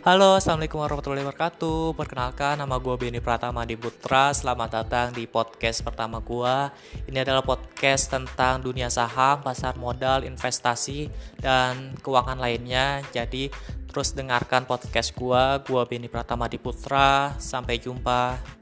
Halo, Assalamualaikum warahmatullahi wabarakatuh. Perkenalkan, nama gue Beni Pratama di Putra. Selamat datang di podcast pertama gue Ini adalah podcast tentang dunia saham, pasar modal, investasi, dan keuangan lainnya. Jadi, terus dengarkan podcast gue Gue Beni Pratama di Putra. Sampai jumpa.